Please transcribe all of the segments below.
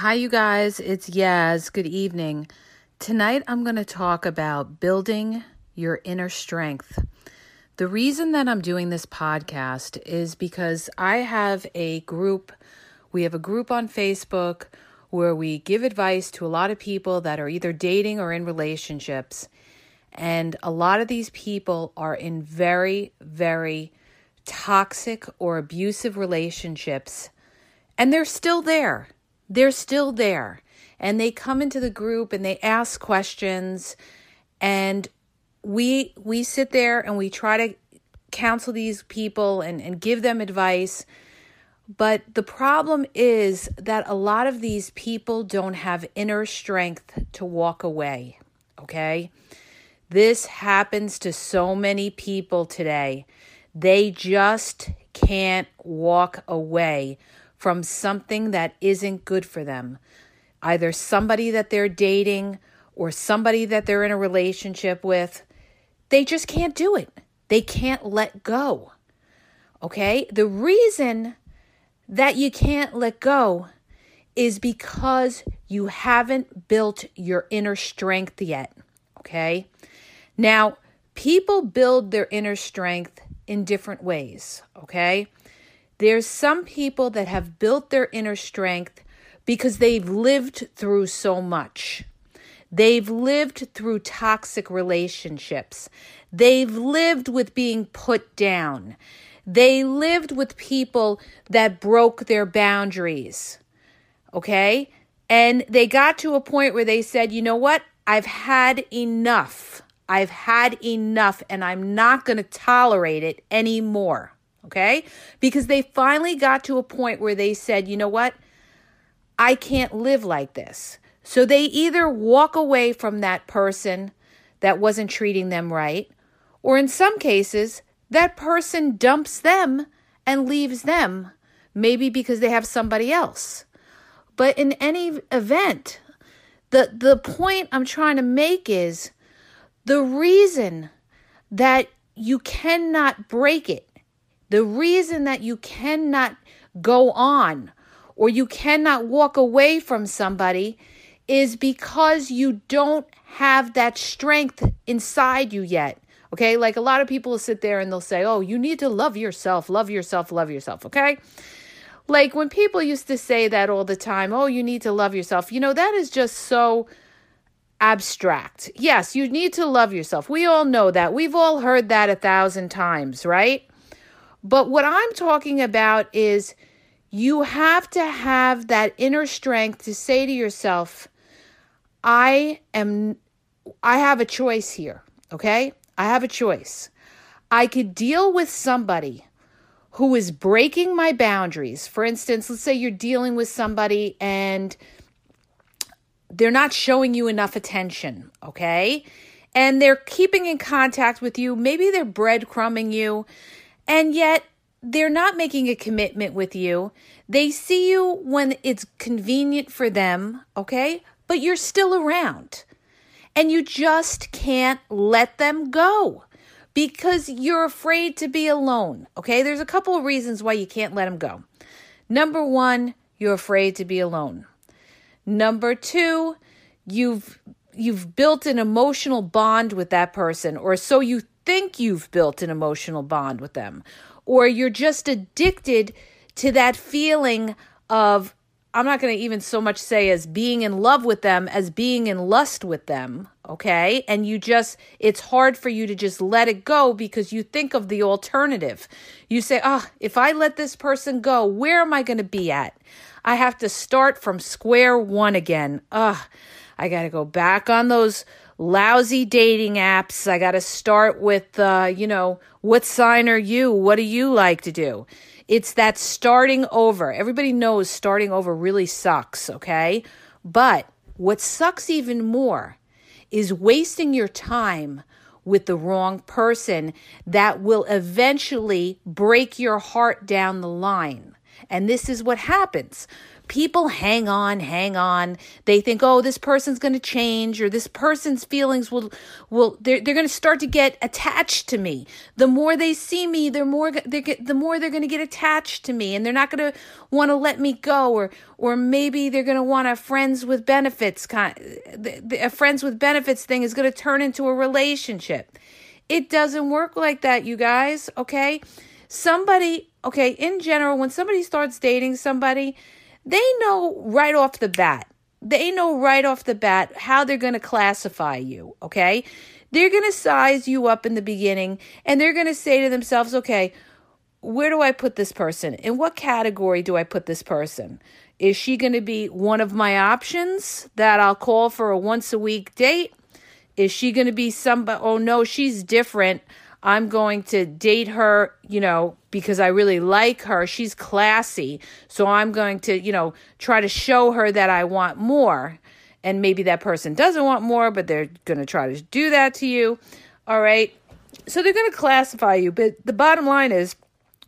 Hi, you guys. It's Yaz. Good evening. Tonight, I'm going to talk about building your inner strength. The reason that I'm doing this podcast is because I have a group. We have a group on Facebook where we give advice to a lot of people that are either dating or in relationships. And a lot of these people are in very, very toxic or abusive relationships. And they're still there they're still there. And they come into the group and they ask questions. And we we sit there and we try to counsel these people and, and give them advice. But the problem is that a lot of these people don't have inner strength to walk away okay? This happens to so many people today. They just can't walk away from something that isn't good for them. Either somebody that they're dating or somebody that they're in a relationship with. They just can't do it. They can't let go. Okay? The reason that you can't let go is because you haven't built your inner strength yet. Okay? Now, people build their inner strength in different ways. Okay? There's some people that have built their inner strength because they've lived through so much. They've lived through toxic relationships. They've lived with being put down. They lived with people that broke their boundaries. Okay? And they got to a point where they said, you know what? I've had enough. I've had enough, and I'm not going to tolerate it anymore okay? Because they finally got to a point where they said, you know what? I can't live like this. So they either walk away from that person that wasn't treating them right, or in some cases, that person dumps them and leaves them, maybe because they have somebody else. But in any event, the, the point I'm trying to make is the reason that you cannot break it the reason that you cannot go on or you cannot walk away from somebody is because you don't have that strength inside you yet. Okay, like a lot of people sit there and they'll say, Oh, you need to love yourself, love yourself, love yourself. Okay, like when people used to say that all the time, Oh, you need to love yourself, you know, that is just so abstract. Yes, you need to love yourself. We all know that. We've all heard that a thousand times, right? But what I'm talking about is you have to have that inner strength to say to yourself, I am I have a choice here, okay? I have a choice. I could deal with somebody who is breaking my boundaries. For instance, let's say you're dealing with somebody and they're not showing you enough attention, okay? And they're keeping in contact with you. Maybe they're breadcrumbing you. And yet, they're not making a commitment with you. They see you when it's convenient for them, okay? But you're still around. And you just can't let them go because you're afraid to be alone, okay? There's a couple of reasons why you can't let them go. Number one, you're afraid to be alone. Number two, you've you've built an emotional bond with that person or so you think you've built an emotional bond with them, or you're just addicted to that feeling of I'm not going to even so much say as being in love with them as being in lust with them, okay? And you just, it's hard for you to just let it go because you think of the alternative. You say, oh, if I let this person go, where am I going to be at? I have to start from square one again. Ugh, I got to go back on those lousy dating apps. I got to start with, uh, you know, what sign are you? What do you like to do? It's that starting over. Everybody knows starting over really sucks, okay? But what sucks even more is wasting your time with the wrong person that will eventually break your heart down the line. And this is what happens people hang on, hang on. They think, oh, this person's going to change or this person's feelings will, will, they're, they're going to start to get attached to me. The more they see me, the more, they get, the more they're going to get attached to me and they're not going to want to let me go or, or maybe they're going to want a friends with benefits kind, a friends with benefits thing is going to turn into a relationship. It doesn't work like that, you guys, okay? Somebody, okay, in general, when somebody starts dating somebody, they know right off the bat. They know right off the bat how they're going to classify you, okay? They're going to size you up in the beginning and they're going to say to themselves, okay, where do I put this person? In what category do I put this person? Is she going to be one of my options that I'll call for a once a week date? Is she going to be somebody? Oh no, she's different. I'm going to date her, you know, because I really like her. She's classy. So I'm going to, you know, try to show her that I want more. And maybe that person doesn't want more, but they're going to try to do that to you. All right. So they're going to classify you. But the bottom line is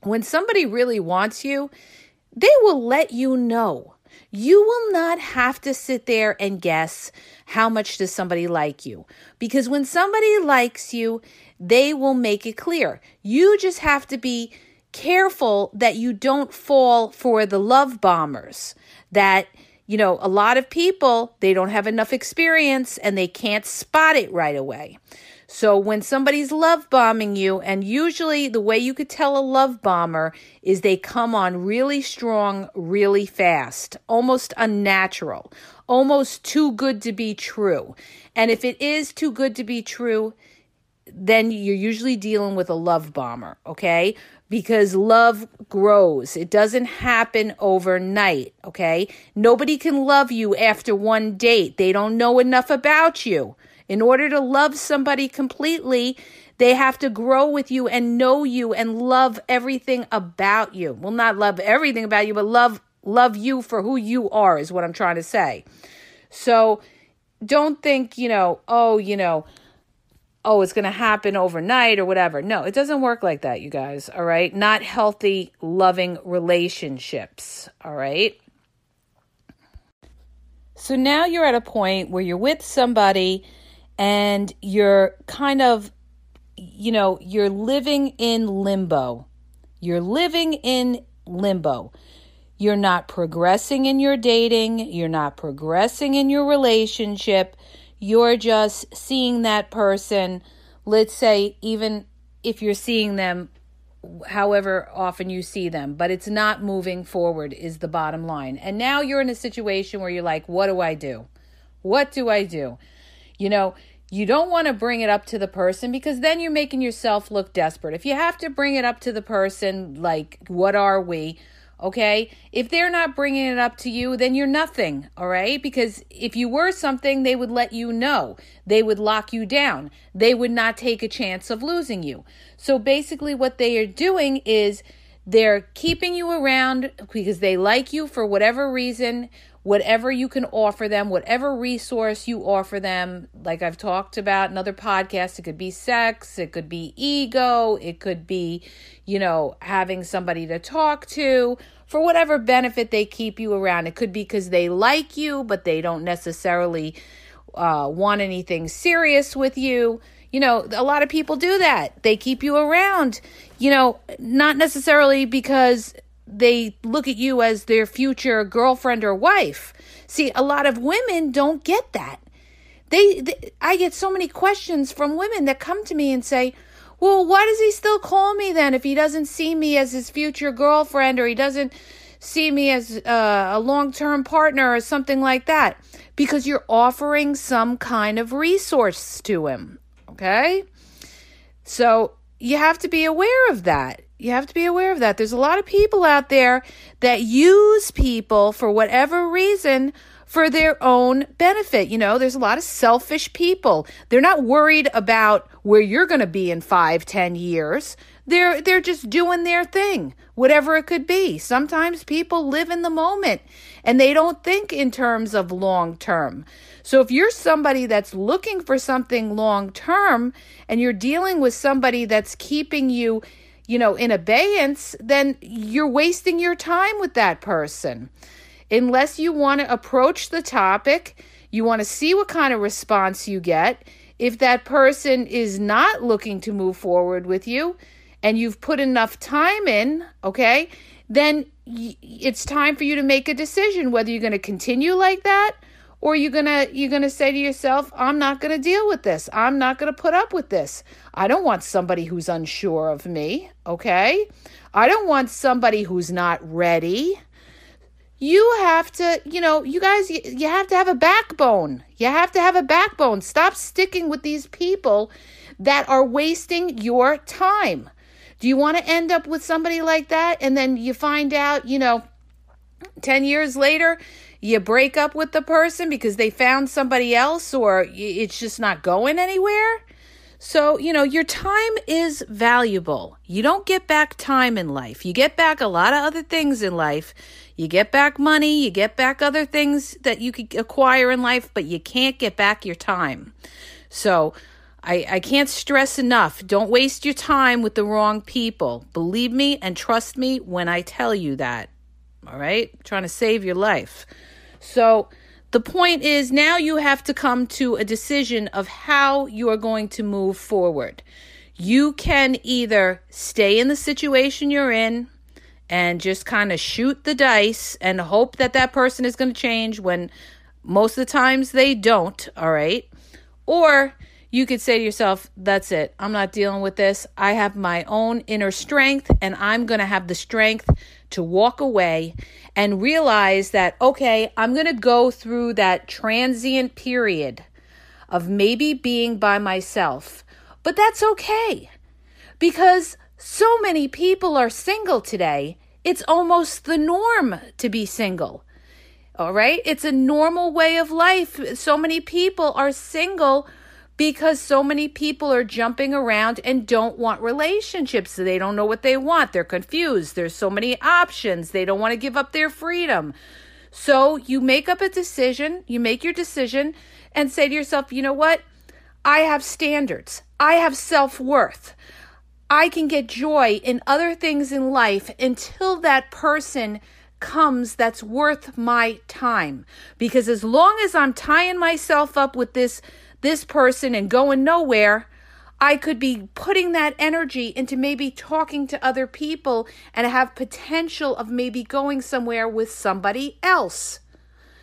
when somebody really wants you, they will let you know. You will not have to sit there and guess how much does somebody like you. Because when somebody likes you, they will make it clear. You just have to be careful that you don't fall for the love bombers that you know a lot of people they don't have enough experience and they can't spot it right away so when somebody's love bombing you and usually the way you could tell a love bomber is they come on really strong really fast almost unnatural almost too good to be true and if it is too good to be true then you're usually dealing with a love bomber, okay? Because love grows. It doesn't happen overnight, okay? Nobody can love you after one date. They don't know enough about you. In order to love somebody completely, they have to grow with you and know you and love everything about you. Well, not love everything about you, but love love you for who you are is what I'm trying to say. So, don't think, you know, oh, you know, oh, it's going to happen overnight or whatever. No, it doesn't work like that, you guys. All right. Not healthy, loving relationships. All right. So now you're at a point where you're with somebody and you're kind of, you know, you're living in limbo. You're living in limbo. You're not progressing in your dating. You're not progressing in your relationship you're just seeing that person, let's say, even if you're seeing them however often you see them, but it's not moving forward, is the bottom line. And now you're in a situation where you're like, what do I do? What do I do? You know, you don't want to bring it up to the person because then you're making yourself look desperate. If you have to bring it up to the person, like, what are we? Okay. If they're not bringing it up to you, then you're nothing. All right. Because if you were something, they would let you know. They would lock you down. They would not take a chance of losing you. So basically, what they are doing is they're keeping you around because they like you for whatever reason whatever you can offer them, whatever resource you offer them. Like I've talked about in other podcasts, it could be sex, it could be ego, it could be, you know, having somebody to talk to for whatever benefit they keep you around. It could be because they like you, but they don't necessarily uh, want anything serious with you. You know, a lot of people do that. They keep you around, you know, not necessarily because they look at you as their future girlfriend or wife. See, a lot of women don't get that. They, they, I get so many questions from women that come to me and say, "Well, why does he still call me then if he doesn't see me as his future girlfriend or he doesn't see me as uh, a long term partner or something like that because you're offering some kind of resource to him. Okay? So you have to be aware of that. You have to be aware of that. There's a lot of people out there that use people for whatever reason for their own benefit. You know, there's a lot of selfish people. They're not worried about where you're going to be in five, ten years. They're they're just doing their thing, whatever it could be. Sometimes people live in the moment and they don't think in terms of long term. So if you're somebody that's looking for something long term and you're dealing with somebody that's keeping you, you know, in abeyance, then you're wasting your time with that person. Unless you want to approach the topic, you want to see what kind of response you get. If that person is not looking to move forward with you, and you've put enough time in, okay, then it's time for you to make a decision whether you're going to continue like that or you're to you're to say to yourself, I'm not to deal with this. I'm not to put up with this. I don't want somebody who's unsure of me, okay? I don't want somebody who's not ready. You have to, you know, you guys, you, you have to have a backbone. You have to have a backbone. Stop sticking with these people that are wasting your time. Do you want to end up with somebody like that? And then you find out, you know, 10 years later, you break up with the person because they found somebody else or it's just not going anywhere. So, you know, your time is valuable. You don't get back time in life. You get back a lot of other things in life. You get back money, you get back other things that you could acquire in life, but you can't get back your time. So, I, I can't stress enough don't waste your time with the wrong people. Believe me and trust me when I tell you that. All right? Trying to save your life. So, the point is now you have to come to a decision of how you are going to move forward. You can either stay in the situation you're in and just kind of shoot the dice and hope that that person is going to change when most of the times they don't, all right? Or you could say to yourself, that's it. I'm not dealing with this. I have my own inner strength, and I'm going to have the strength to walk away and realize that, okay, I'm going to go through that transient period of maybe being by myself. But that's okay because so many people are single today. It's almost the norm to be single. All right? It's a normal way of life. So many people are single because so many people are jumping around and don't want relationships. They don't know what they want. They're confused. There's so many options. They don't want to give up their freedom. So you make up a decision, you make your decision, and say to yourself, you know what? I have standards, I have self worth. I can get joy in other things in life until that person comes that's worth my time. Because as long as I'm tying myself up with this this person and going nowhere, I could be putting that energy into maybe talking to other people and have potential of maybe going somewhere with somebody else,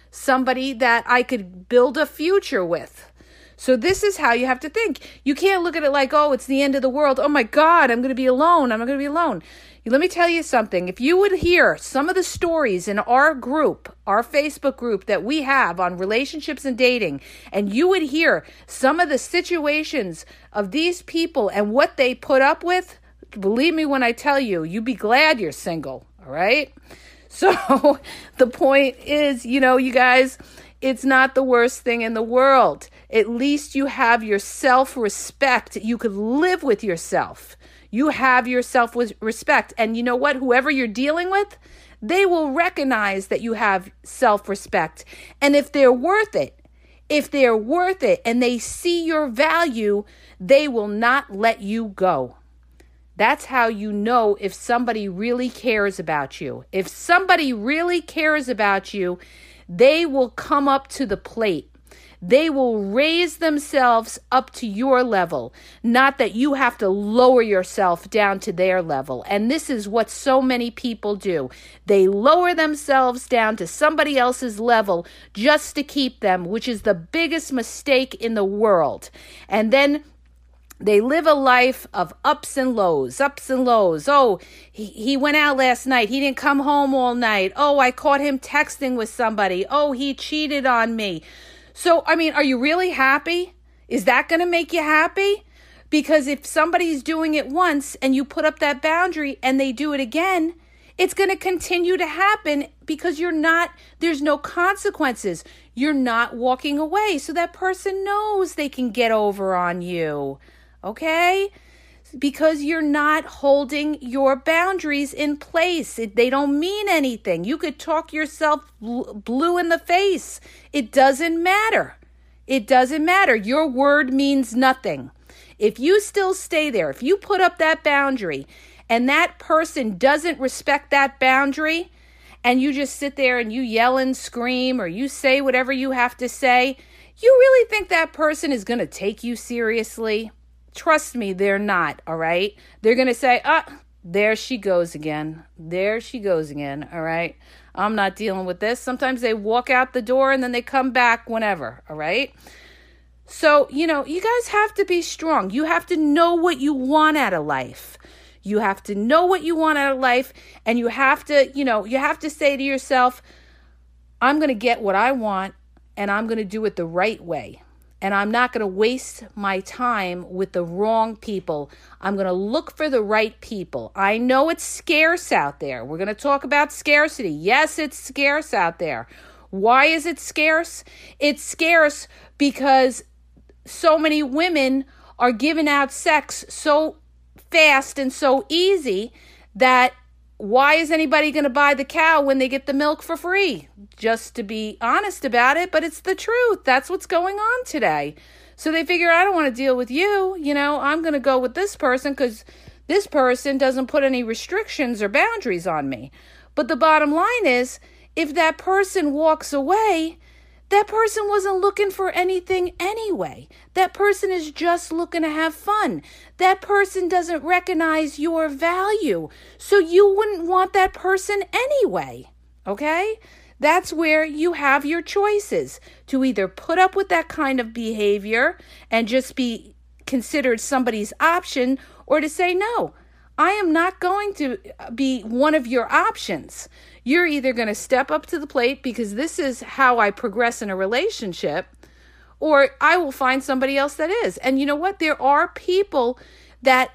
somebody that I could build a future with. So, this is how you have to think. You can't look at it like, oh, it's the end of the world. Oh my God, I'm going to be alone. I'm not going to be alone. Let me tell you something. If you would hear some of the stories in our group, our Facebook group that we have on relationships and dating, and you would hear some of the situations of these people and what they put up with, believe me when I tell you, you'd be glad you're single. All right. So the point is, you know, you guys, it's not the worst thing in the world. At least you have your self respect. You could live with yourself. You have your self respect. And you know what? Whoever you're dealing with, they will recognize that you have self respect. And if they're worth it, if they're worth it and they see your value, they will not let you go. That's how you know if somebody really cares about you. If somebody really cares about you, they will come up to the plate. They will raise themselves up to your level, not that you have to lower yourself down to their level. And this is what so many people do. They lower themselves down to somebody else's level just to keep them, which is the biggest mistake in the world. And then they live a life of ups and lows, ups and lows. Oh, he, he went out last night. He didn't come home all night. Oh, I caught him texting with somebody. Oh, he cheated on me. So, I mean, are you really happy? Is that going to make you happy? Because if somebody's doing it once and you put up that boundary and they do it again, it's going to continue to happen because you're not, there's no consequences. You're not walking away. So that person knows they can get over on you okay? Because you're not holding your boundaries in place. It, they don't mean anything. You could talk yourself blue in the face. It doesn't matter. It doesn't matter. Your word means nothing. If you still stay there, if you put up that boundary and that person doesn't respect that boundary, and you just sit there and you yell and scream or you say whatever you have to say, you really think that person is going to take you seriously? Trust me, they're not, all right? They're going to say, ah, there she goes again. There she goes again, all right? I'm not dealing with this. Sometimes they walk out the door and then they come back whenever, all right? So, you know, you guys have to be strong. You have to know what you want out of life. You have to know what you want out of life and you have to, you know, you have to say to yourself, I'm going to get what I want and I'm going to do it the right way and I'm not going to waste my time with the wrong people. I'm going to look for the right people. I know it's scarce out there. We're going to talk about scarcity. Yes, it's scarce out there. Why is it scarce? It's scarce because so many women are giving out sex so fast and so easy that why is anybody going to buy the cow when they get the milk for free? Just to be honest about it, but it's the truth. That's what's going on today. So they figure, I don't want to deal with you. You know, I'm going to go with this person because this person doesn't put any restrictions or boundaries on me. But the bottom line is, if that person walks away, that person wasn't looking for anything anyway. That person is just looking to have fun. That person doesn't recognize your value. So you wouldn't want that person anyway. Okay? That's where you have your choices to either put up with that kind of behavior and just be considered somebody's option or to say, no, I am not going to be one of your options. You're either going to step up to the plate because this is how I progress in a relationship, or I will find somebody else that is. And you know what? There are people that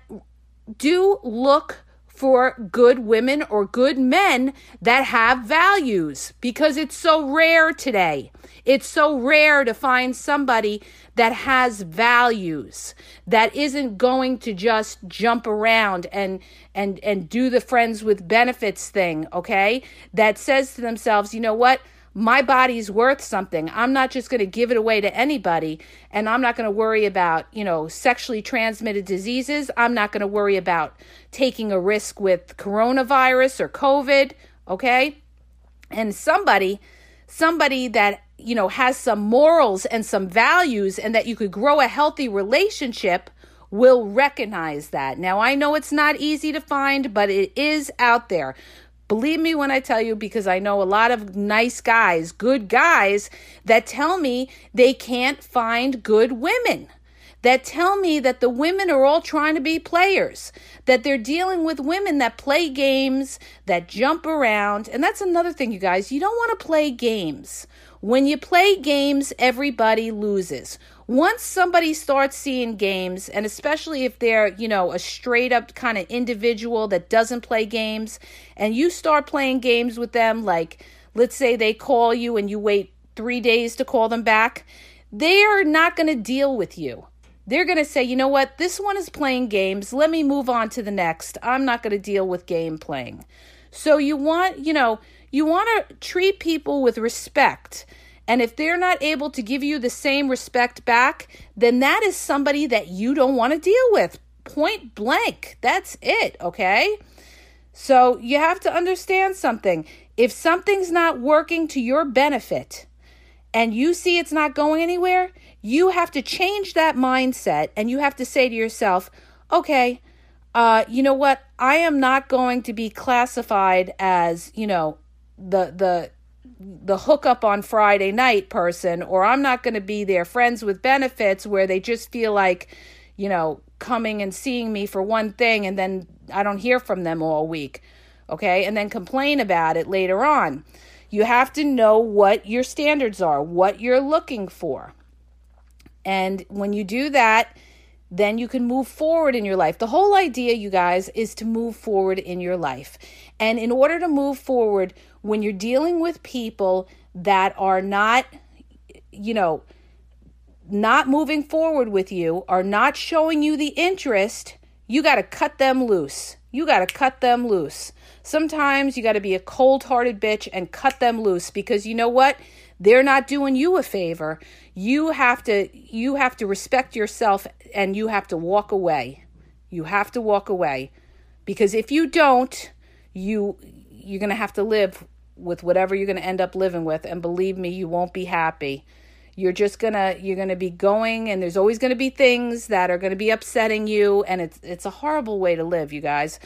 do look for good women or good men that have values because it's so rare today. It's so rare to find somebody that has values that isn't going to just jump around and and and do the friends with benefits thing, okay? That says to themselves, "You know what? My body's worth something. I'm not just going to give it away to anybody and I'm not going to worry about, you know, sexually transmitted diseases. I'm not going to worry about taking a risk with coronavirus or COVID, okay? And somebody somebody that, you know, has some morals and some values and that you could grow a healthy relationship will recognize that. Now, I know it's not easy to find, but it is out there. Believe me when I tell you, because I know a lot of nice guys, good guys, that tell me they can't find good women. That tell me that the women are all trying to be players, that they're dealing with women that play games, that jump around. And that's another thing, you guys. You don't want to play games. When you play games, everybody loses once somebody starts seeing games and especially if they're you know a straight up kind of individual that doesn't play games and you start playing games with them like let's say they call you and you wait three days to call them back they are not going to deal with you. They're going to say you know what? This one is playing games. Let me move on to the next. I'm not going to deal with game playing. So you want you know you want to treat people with respect and if they're not able to give you the same respect back, then that is somebody that you don't want to deal with. Point blank. That's it, okay? So you have to understand something. If something's not working to your benefit and you see it's not going anywhere, you have to change that mindset and you have to say to yourself, okay, uh, you know what? I am not going to be classified as, you know, the the the hookup on Friday night person, or I'm not going to be their friends with benefits where they just feel like, you know, coming and seeing me for one thing and then I don't hear from them all week. Okay? And then complain about it later on. You have to know what your standards are, what you're looking for. And when you do that, then you can move forward in your life. The whole idea, you guys, is to move forward in your life. And in order to move forward, when you're dealing with people that are not, you know, not moving forward with you, are not showing you the interest, you got to cut them loose. You got to cut them loose. Sometimes you got to be a cold hearted bitch and cut them loose because you know what? They're not doing you a favor. You have to you have to respect yourself and you have to walk away. You have to walk away. Because if you don't, you you're going to have to live with whatever you're going to end up living with and believe me, you won't be happy. You're just going to you're going to be going and there's always going to be things that are going to be upsetting you and it's it's a horrible way to live, you guys.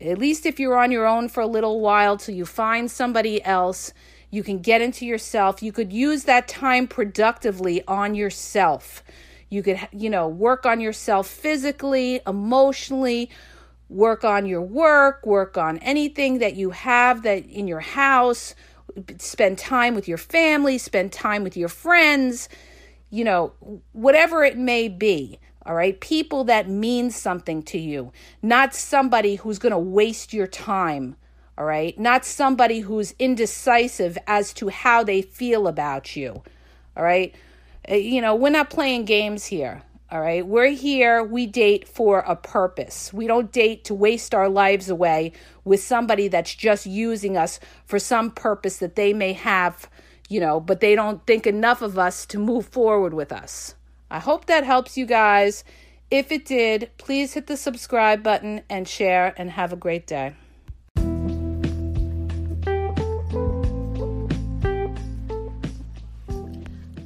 At least if you're on your own for a little while till you find somebody else you can get into yourself. You could use that time productively on yourself. You could, you know, work on yourself physically, emotionally, work on your work, work on anything that you have that in your house, spend time with your family, spend time with your friends, you know, whatever it may be. All right. People that mean something to you, not somebody who's going to waste your time all right? Not somebody who's indecisive as to how they feel about you, all right? Uh, you know, we're not playing games here, all right? We're here, we date for a purpose. We don't date to waste our lives away with somebody that's just using us for some purpose that they may have, you know, but they don't think enough of us to move forward with us. I hope that helps you guys. If it did, please hit the subscribe button and share, and have a great day.